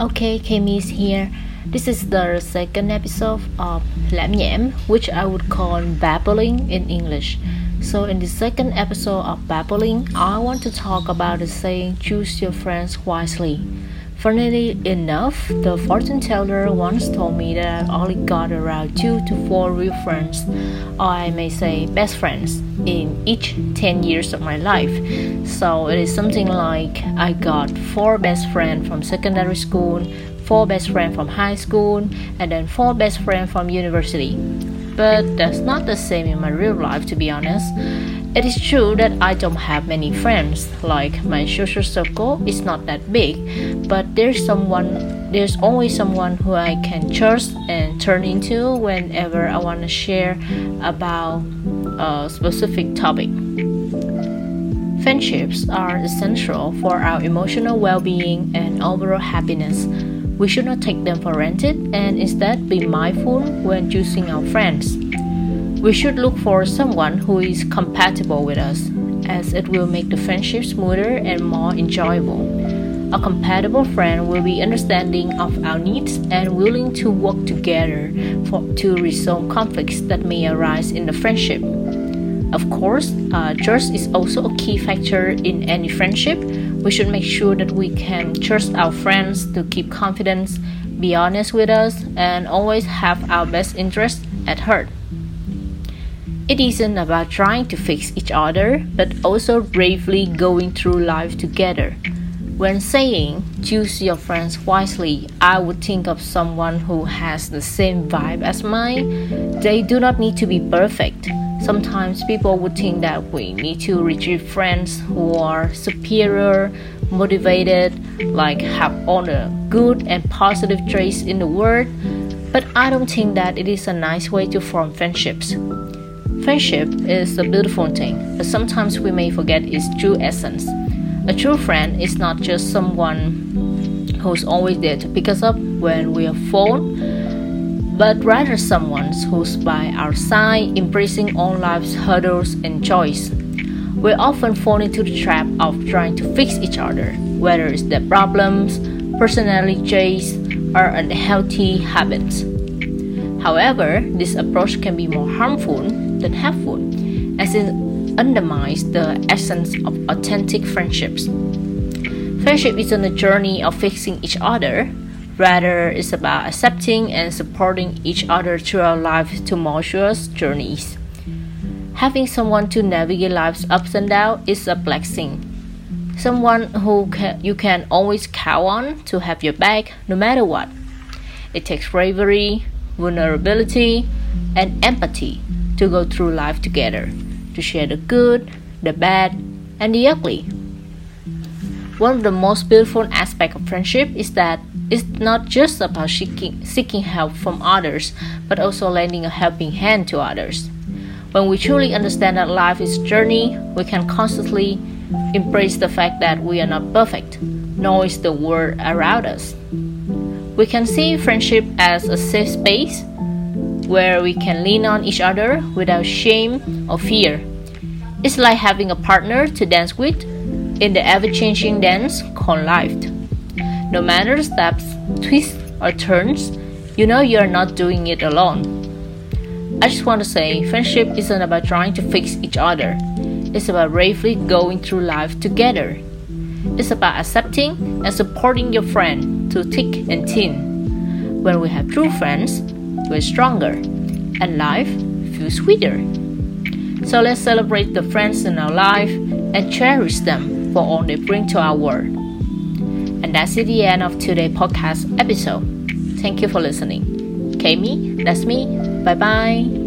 Okay, KMie's here. This is the second episode of Lam Nham, which I would call babbling in English. So, in the second episode of babbling, I want to talk about the saying choose your friends wisely. Funnily enough, the fortune teller once told me that I only got around two to four real friends, or I may say best friends, in each 10 years of my life. So it is something like I got four best friends from secondary school, four best friends from high school, and then four best friends from university. But that's not the same in my real life, to be honest. It is true that I don't have many friends, like my social circle is not that big, but there's someone there's always someone who I can trust and turn into whenever I want to share about a specific topic. Friendships are essential for our emotional well-being and overall happiness. We should not take them for granted and instead be mindful when choosing our friends. We should look for someone who is compatible with us, as it will make the friendship smoother and more enjoyable. A compatible friend will be understanding of our needs and willing to work together for, to resolve conflicts that may arise in the friendship. Of course, uh, trust is also a key factor in any friendship. We should make sure that we can trust our friends to keep confidence, be honest with us, and always have our best interests at heart. It isn't about trying to fix each other, but also bravely going through life together. When saying choose your friends wisely, I would think of someone who has the same vibe as mine. They do not need to be perfect. Sometimes people would think that we need to retrieve friends who are superior, motivated, like have all the good and positive traits in the world. But I don't think that it is a nice way to form friendships. Friendship is a beautiful thing, but sometimes we may forget its true essence. A true friend is not just someone who's always there to pick us up when we are fallen, but rather someone who's by our side, embracing all life's hurdles and joys. We often fall into the trap of trying to fix each other, whether it's their problems, personality traits, or unhealthy habits. However, this approach can be more harmful than helpful, as it undermines the essence of authentic friendships. Friendship isn't a journey of fixing each other, rather, it's about accepting and supporting each other through our life's tumultuous journeys. Having someone to navigate life's ups and downs is a blessing. Someone who can, you can always count on to have your back no matter what. It takes bravery, vulnerability, and empathy to go through life together, to share the good, the bad, and the ugly. One of the most beautiful aspects of friendship is that it's not just about seeking, seeking help from others, but also lending a helping hand to others. When we truly understand that life is a journey, we can constantly embrace the fact that we are not perfect, nor is the world around us. We can see friendship as a safe space where we can lean on each other without shame or fear. It's like having a partner to dance with in the ever changing dance called life. No matter the steps, twists, or turns, you know you are not doing it alone. I just want to say friendship isn't about trying to fix each other, it's about bravely going through life together. It's about accepting and supporting your friend through thick and thin. When we have true friends, we're stronger, and life feels sweeter. So let's celebrate the friends in our life and cherish them for all they bring to our world. And that's the end of today's podcast episode. Thank you for listening. KMie, that's me. Bye bye.